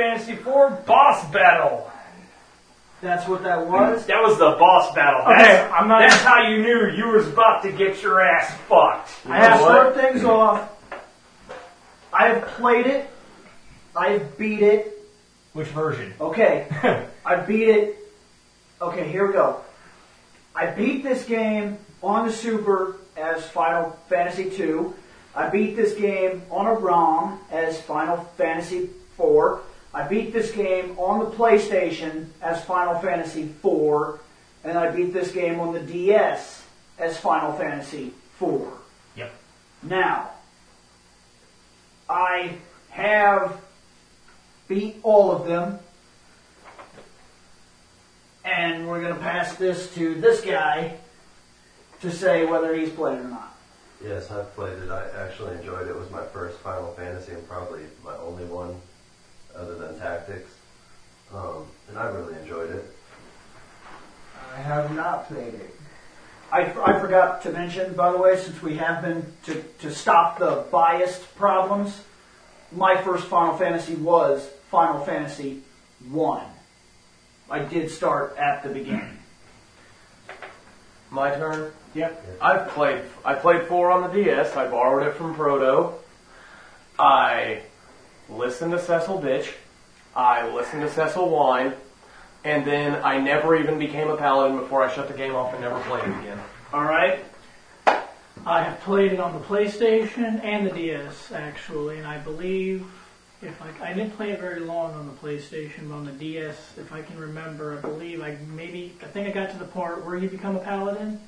Fantasy IV boss battle. That's what that was. That was the boss battle. Okay, That's, I'm not- That's how you knew you was about to get your ass fucked. I have to start things off. I have played it. I have beat it. Which version? Okay. I beat it. Okay, here we go. I beat this game on the Super as Final Fantasy II. I beat this game on a ROM as Final Fantasy IV. I beat this game on the PlayStation as Final Fantasy IV. And I beat this game on the DS as Final Fantasy IV. Yep. Now, I have beat all of them. And we're going to pass this to this guy to say whether he's played it or not. Yes, I've played it. I actually enjoyed it. It was my first Final Fantasy and probably my only one other than Tactics. Um, and I really enjoyed it. I have not played it. I, I forgot to mention, by the way, since we have been to, to stop the biased problems, my first Final Fantasy was Final Fantasy 1. I did start at the beginning. My turn. Yep. I've played. I played four on the DS. I borrowed it from Proto. I listened to Cecil bitch. I listened to Cecil Wine, and then I never even became a paladin before I shut the game off and never played it again. All right. I have played it on the PlayStation and the DS actually, and I believe if I, I didn't play it very long on the PlayStation, but on the DS, if I can remember, I believe I maybe I think I got to the part where you become a paladin,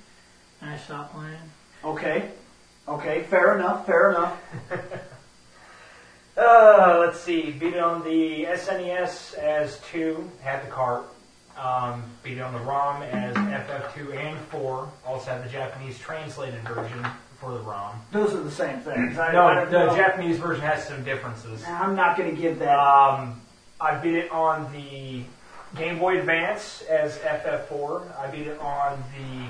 and I stopped playing. Okay. Okay, fair enough, fair enough. Uh, let's see. Beat it on the SNES as 2, had the cart. Um, beat it on the ROM as FF2 and 4. Also had the Japanese translated version for the ROM. Those are the same things. I, I No, don't the know. Japanese version has some differences. I'm not going to give that. Um, I beat it on the Game Boy Advance as FF4. I beat it on the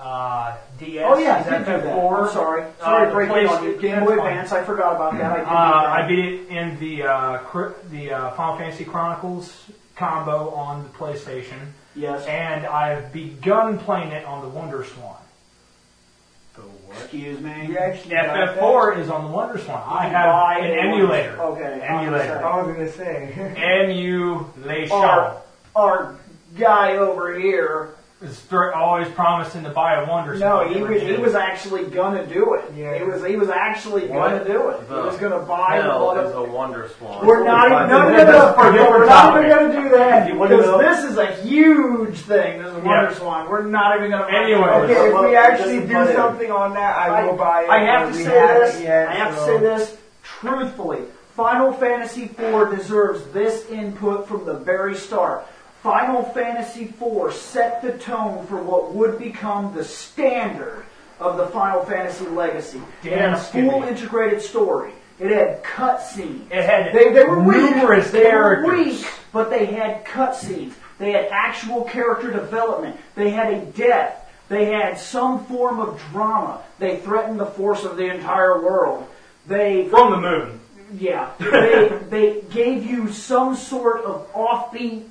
uh, DS oh yeah, as I did do that. FF4. I'm sorry. Uh, Sorry to break in on you. Game Boy. Advance. I forgot about that. I did Uh. I beat it in the uh, cr- the uh, Final Fantasy Chronicles combo on the PlayStation, yes. and I've begun playing it on the Wonder Swan. Excuse me. You actually got? FF4 is on the Wonder Swan. I You have buy an it. emulator. Okay. Emulator. I was gonna say. Emulation. Our, our guy over here. Is str- always promising to buy a Wonder swan. No, he was, he was actually gonna do it. Yeah. He was he was actually What gonna do it. He was gonna buy the Hell mother- is a wonder swan. We're not even, no, no, no, That's no, for a different we're not even going to do that because this is a huge thing. This is Wonder Yeah. Swan. We're not even going to. Anyway, Okay, if we actually do something on that, I, will buy it. I have to say this. Yet, I have to say this truthfully. Final Fantasy IV deserves this input from the very start. Final Fantasy IV set the tone for what would become the standard of the Final Fantasy legacy. it had a full Skippy. integrated story. It had cutscenes. It had They, they were numerous weak. They were characters. weak, but they had cutscenes. They had actual character development. They had a death. They had some form of drama. They threatened the force of the entire world. They, from the moon. yeah, they, they gave you some sort of offbeat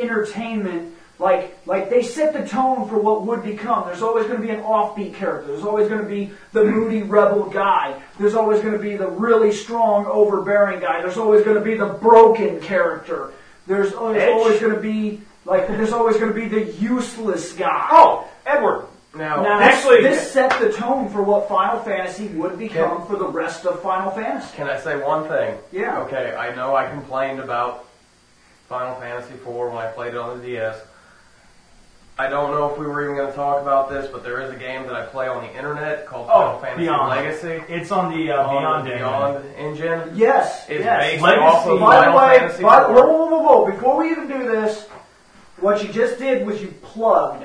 entertainment Like, like they set the tone for what would become. There's always going to be an offbeat character. There's always going to be the moody rebel guy. There's always going to be the really strong, overbearing guy. There's always going to be the broken character. There's, there's always going to be like, there's always going to be the useless guy. Oh, Edward. Now, Now, Actually- this, this set the tone for what Final Fantasy would become for the rest of Final Fantasy. can I say one thing? Yeah. Okay, I know I complained about Final Fantasy IV when I played it on the DS. I don't know if we were even going to talk about this, but there is a game that I play on the internet called Oh, Final Fantasy Beyond. Legacy. It's on the uh, on Beyond. BYOND engine. Yes. It's yes. based Legacy- off of By the Final way, Fantasy by, whoa, whoa, whoa, whoa, before we even do this, what you just did was you plugged.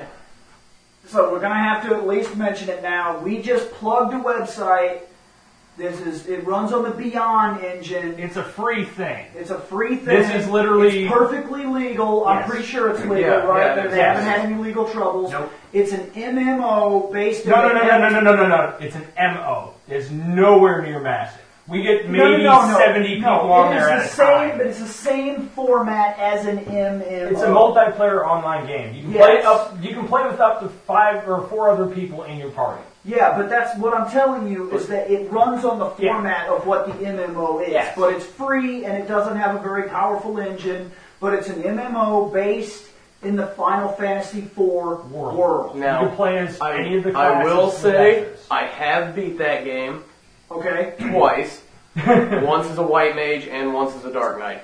So we're going to have to at least mention it now. We just plugged a website. This is it runs on the BYOND engine. It's a free thing. It's a free thing. This is literally- it's perfectly legal. I'm Yes. pretty sure it's legal, Yeah, right? yeah, they is. haven't had any legal troubles. Nope. It's an MMO based. No, no, no, no, no, no, no, no, no. It's an MO. It's nowhere near massive. We get No, no, maybe no, no. 70 no, people on it is there the at a same, time. but it's the same format as an MMO. It's a multiplayer online game. You can Yes. play up. You can play with up to five or four other people in your party. Yeah, but that's what I'm telling you is that it runs on the Yeah. format of what the MMO is. Yes. But it's free and it doesn't have a very powerful engine, but it's an MMO based in the Final Fantasy IV world. World. Now, you can play as I, any of the I classes will and say classes. I have beat that game Okay? twice. once as a white mage and once as a dark knight.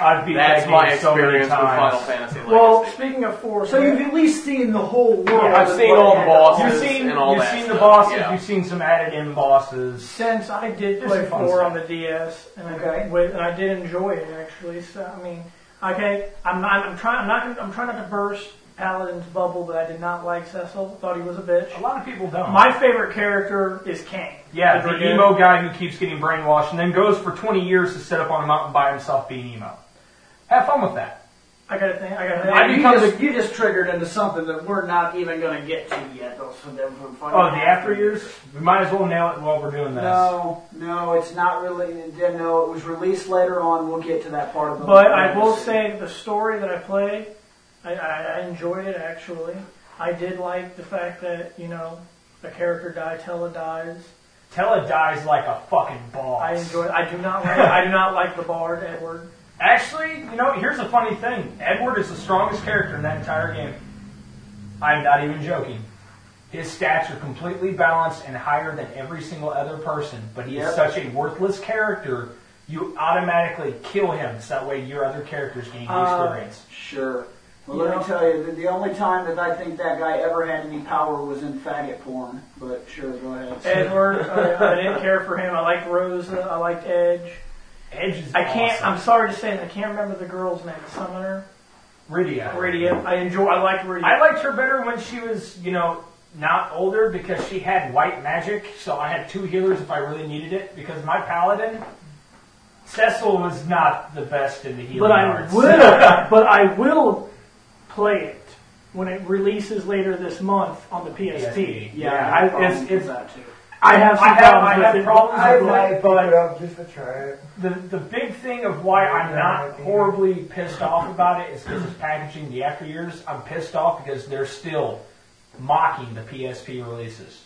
I've beat That's that game my so many experience with times. Final Fantasy Legacy. Well, speaking of four, So you've at least seen the whole world. I've seen all the bosses. You've seen, and all you've that seen the stuff, bosses. yeah. You've seen some added in bosses. since I did Just play some fun four stuff. on the DS, and I, with, and I did enjoy it actually. So I mean, okay, I'm not, I'm trying, I'm not, I'm trying not to burst Paladin's bubble, but I did not like Cecil. Thought he was a bitch. A lot of people don't. My favorite character is Kain. yeah, The the emo guy who keeps getting brainwashed and then goes for 20 years to sit up on a mountain by himself being emo. Have fun with that. I gotta think. I gotta think. I you, become just, the- you just triggered into something that we're not even going to get to yet. Though, so that we're fucking- Oh, the after years? We might as well nail it while we're doing this. No, no, it's not really. No, it was released later on. We'll get to that part of the. But I will say the story that I played, I, I, I enjoyed it actually. I did like the fact that you know a character died, Tellah dies. Tellah dies like a fucking boss. I enjoy. I do not like. I do not like the Bard Edward. Actually, you know, here's a funny thing. Edward is the strongest character in that entire game. I'm not even joking. His stats are completely balanced and higher than every single other person, but he Yep. is such a worthless character, you automatically kill him so that way your other characters gain the Uh, experience. Sure. Well, You let me tell you, the, the only time that I think that guy ever had any power was in faggot porn. But sure, go ahead. Edward, I, I didn't care for him. I liked Rosa. I liked Edge. Edge is I can't. awesome. I'm sorry to say, I can't remember the girl's name. The summoner, Rydia. Rydia. I enjoy. I liked Rydia. I liked her better when she was, you know, not older because she had white magic, so I had two healers if I really needed it. Because my paladin, Cecil was not the best in the healing but I arts. will. but I will play it when it releases later this month on the PSP. PSP. Yeah, Yeah, I have I- problems it's- with it's- that too. I have some I have- problems I with have it. problems I with it, pick but it up just to try it. the the big thing of why I'm not horribly pissed off about it is because it's packaging the after years. I'm pissed off because they're still mocking the PSP releases.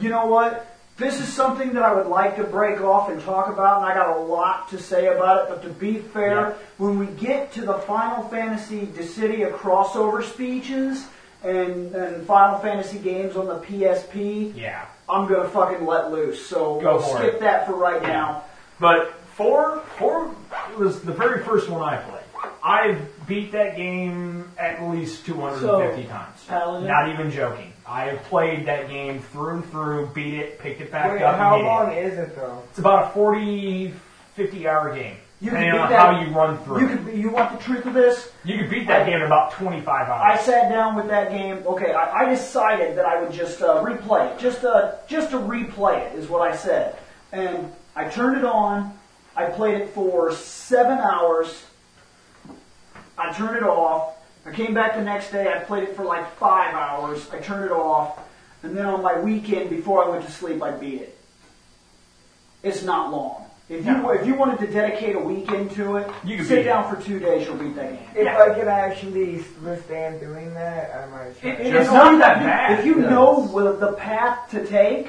You know what? This is something that I would like to break off and talk about, and I got a lot to say about it. But to be fair, Yeah. when we get to the Final Fantasy Dissidia crossover speeches and, and Final Fantasy games on the PSP, Yeah. I'm gonna fucking let loose. So Go we'll for skip it. that for right now. But four, four was the very first one I played. I've beat that game at least 250 times. Paladin? Not even joking. I have played that game through and through, beat it, picked it back Wait, up. how and long is it though? It's about a 40, 50 hour game. You can depending beat on that- how you run through. You it. could, you want the truth of this? You could beat that game in about 25 hours. I sat down with that game. Okay, I, I decided that I would just uh, replay it. Just uh, just to replay it is what I said. And I turned it on. I played it for seven hours. I turned it off. I came back the next day. I played it for like five hours. I turned it off. And then on my weekend, before I went to sleep, I beat it. It's not long. If you if you wanted to dedicate a weekend to it, You could sit beat down for two days. You'll beat that game. If Yeah. I could actually withstand doing that, I might try. It- it. it It's not that if you- bad. If you Yeah. know wh- the path to take,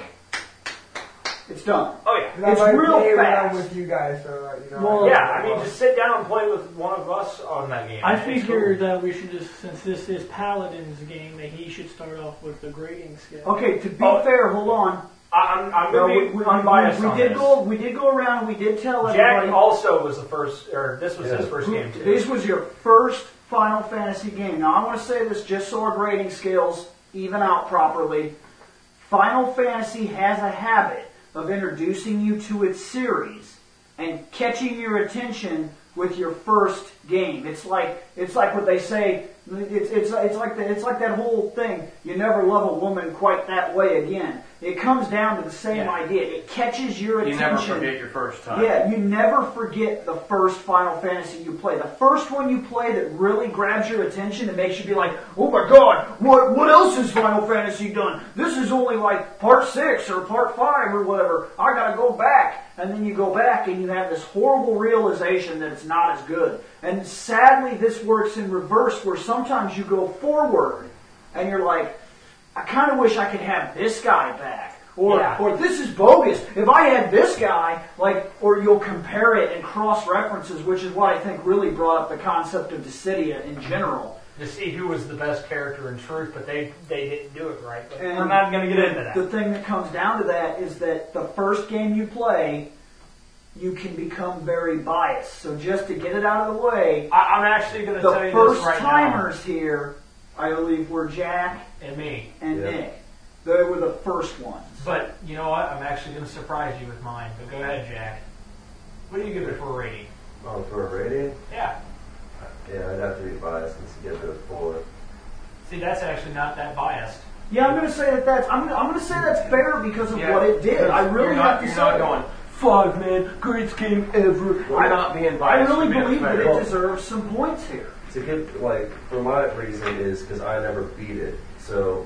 it's done. Oh yeah. 'Cause I it's might real play when fast. with you guys, so uh, you know. Well, Yeah, I mean, just sit down and play with one of us on that game. I It's figured cool. that we should just, since this is Paladin's game, that he should start off with the grading scale. Okay, to be Oh. fair, hold on. I- I'm, I'm No, going we, to be we, unbiased we, on did this. go we did go around. We did tell Jack everybody. also was the first, or this was his first game too. This was your first Final Fantasy game. Now, I want to say this just so our grading skills even out properly. Final Fantasy has a habit of introducing you to its series and catching your attention with your first game. It's like it's like what they say. It's it's it's like the, it's like that whole thing. You never love a woman quite that way again. It comes down to the same Yeah. idea. It catches your attention. You never forget your first time. Yeah, you never forget the first Final Fantasy you play. The first one you play that really grabs your attention and makes you be like, "Oh my God, what what else has Final Fantasy done? This is only like part six or part five or whatever. I gotta go back." And then you go back and you have this horrible realization that it's not as good. And sadly, this works in reverse, where sometimes you go forward and you're like, I kind of wish I could have this guy back. Or, Yeah. or this is bogus. If I had this guy, like, or you'll compare it and cross references, which is what I think really brought up the concept of Dissidia in general. to see who was the best character in truth, but they they didn't do it right. But And we're not going to get into that. The thing that comes down to that is that the first game you play, you can become very biased. So just to get it out of the way, I, I'm actually going to tell you first this right timers here, I believe, were Jack and me. and Yeah. Nick. They were the first ones. But you know what? I'm actually going to surprise you with mine. But go ahead, Jack. What do you give it for a rating? Oh, for a rating? Yeah. Yeah, I'd have to be biased and give it a four. See, that's actually not that biased. Yeah, I'm gonna say that that's I'm gonna, I'm gonna say that's fair because of Yeah, what it did. I really you're not, have to you're say not it. going five man greatest game ever. I- I'm not being I really believe that it deserves some points here. To give, like, for my reason is because I never beat it, so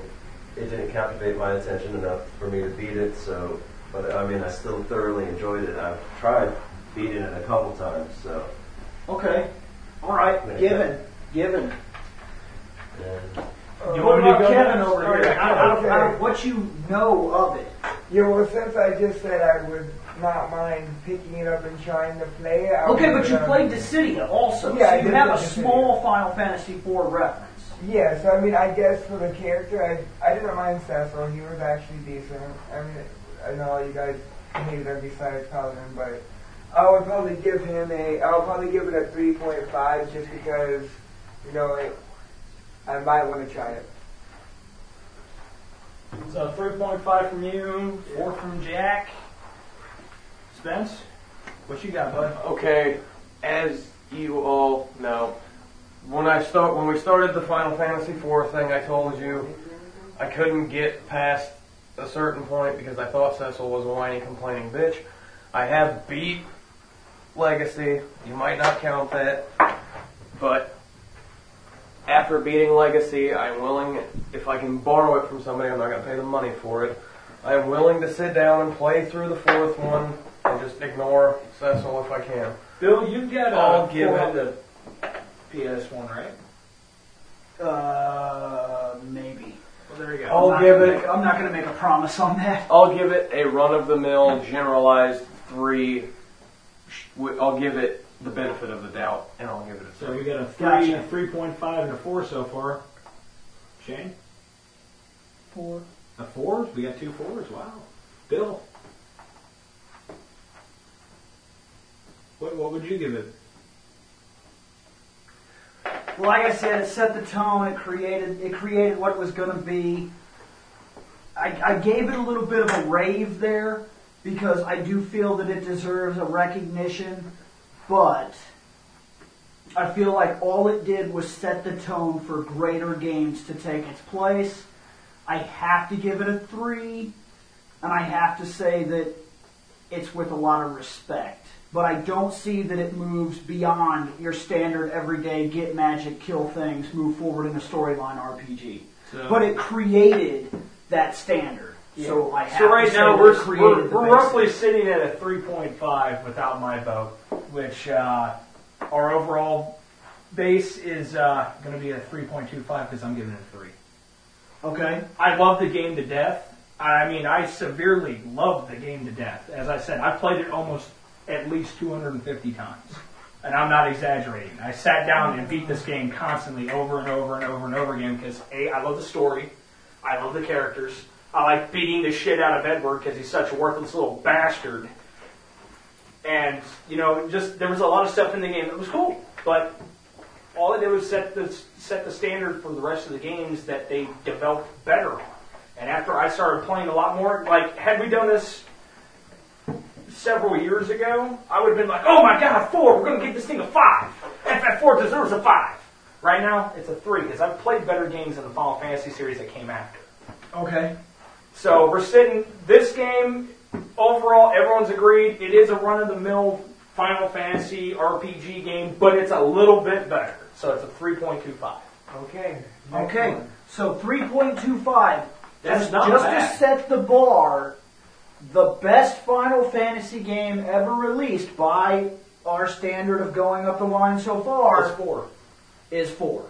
it didn't captivate my attention enough for me to beat it. So, but I mean, I still thoroughly enjoyed it. I've tried beating it a couple times, so. Okay, all right, given, given. And You want me to go Kevin over here? Out of, Okay. what you know of it, Yeah, well, since I just said I would not mind picking it up and trying to play it. I okay, but you um, played Dissidia also, Yeah, so I you have a small Final Fantasy IV reference. Yeah, so I mean, I guess for the character, I I didn't mind Cecil. He was actually decent. I mean, I know all you guys hated him besides Paladin, but I would probably give him a. I would probably give it a three point five just because, you know, it, I might want to try it. So uh, 3.5 from you, 4 from Jack. Spence, what you got, bud? Okay, as you all know, when I start when we started the Final Fantasy IV thing, I told you I couldn't get past a certain point because I thought Cecil was a whiny, complaining bitch. I have beat Legacy. You might not count that, but after beating Legacy, I'm willing, if I can borrow it from somebody, I'm not going to pay the money for it. I am willing to sit down and play through the fourth one and just ignore Cecil if I can. Bill, you've got I'll a give it- on the PS1, right? Uh, maybe. Well, there you go. I'll I'm give it- make- I'm not going to make a promise on that. I'll give it a run of the mill, generalized three. I'll give it the benefit of the doubt, and I'll give it a So three. we got a 3, Gotcha. a 3.5, and a 4 so far. Shane? Four. A 4? We got two fours. Wow. Bill? What, what would you give it? like I said, it set the tone. It created it created what it was going to be. I, I gave it a little bit of a rave there because I do feel that it deserves a recognition, but I feel like all it did was set the tone for greater games to take its place. I have to give it a three, and I have to say that it's with a lot of respect. But I don't see that it moves beyond your standard everyday get magic, kill things, move forward in a storyline RPG. So, But it created that standard. So I have So to right say now we we're, we're, we're roughly sitting at a 3.5 without my vote, which uh, our overall base is uh, going to be a 3.25 because I'm giving it a three. Okay. I love the game to death. I mean, I severely love the game to death. As I said, I've played it almost at least 250 times. And I'm not exaggerating. I sat down and beat this game constantly over and over and over and over again because, A, I love the story. I love the characters. I like beating the shit out of Edward because he's such a worthless little bastard. And, you know, just there was a lot of stuff in the game that was cool. But all it did was set the set the standard for the rest of the games that they developed better on. And after I started playing a lot more, like had we done this several years ago, I would have been like, "Oh my god, four! We're going to give this thing a five. FF4 deserves a five. Right now, it's a three because I've played better games in the Final Fantasy series that came after. Okay. So we're sitting. This game overall, everyone's agreed it is a run-of-the-mill Final Fantasy RPG game, but it's a little bit better. So it's a 3.25. Okay. next Okay. one. So 3.25. That's just not just bad. to set the bar, the best Final Fantasy game ever released by our standard of going up the line so It's far four. is four.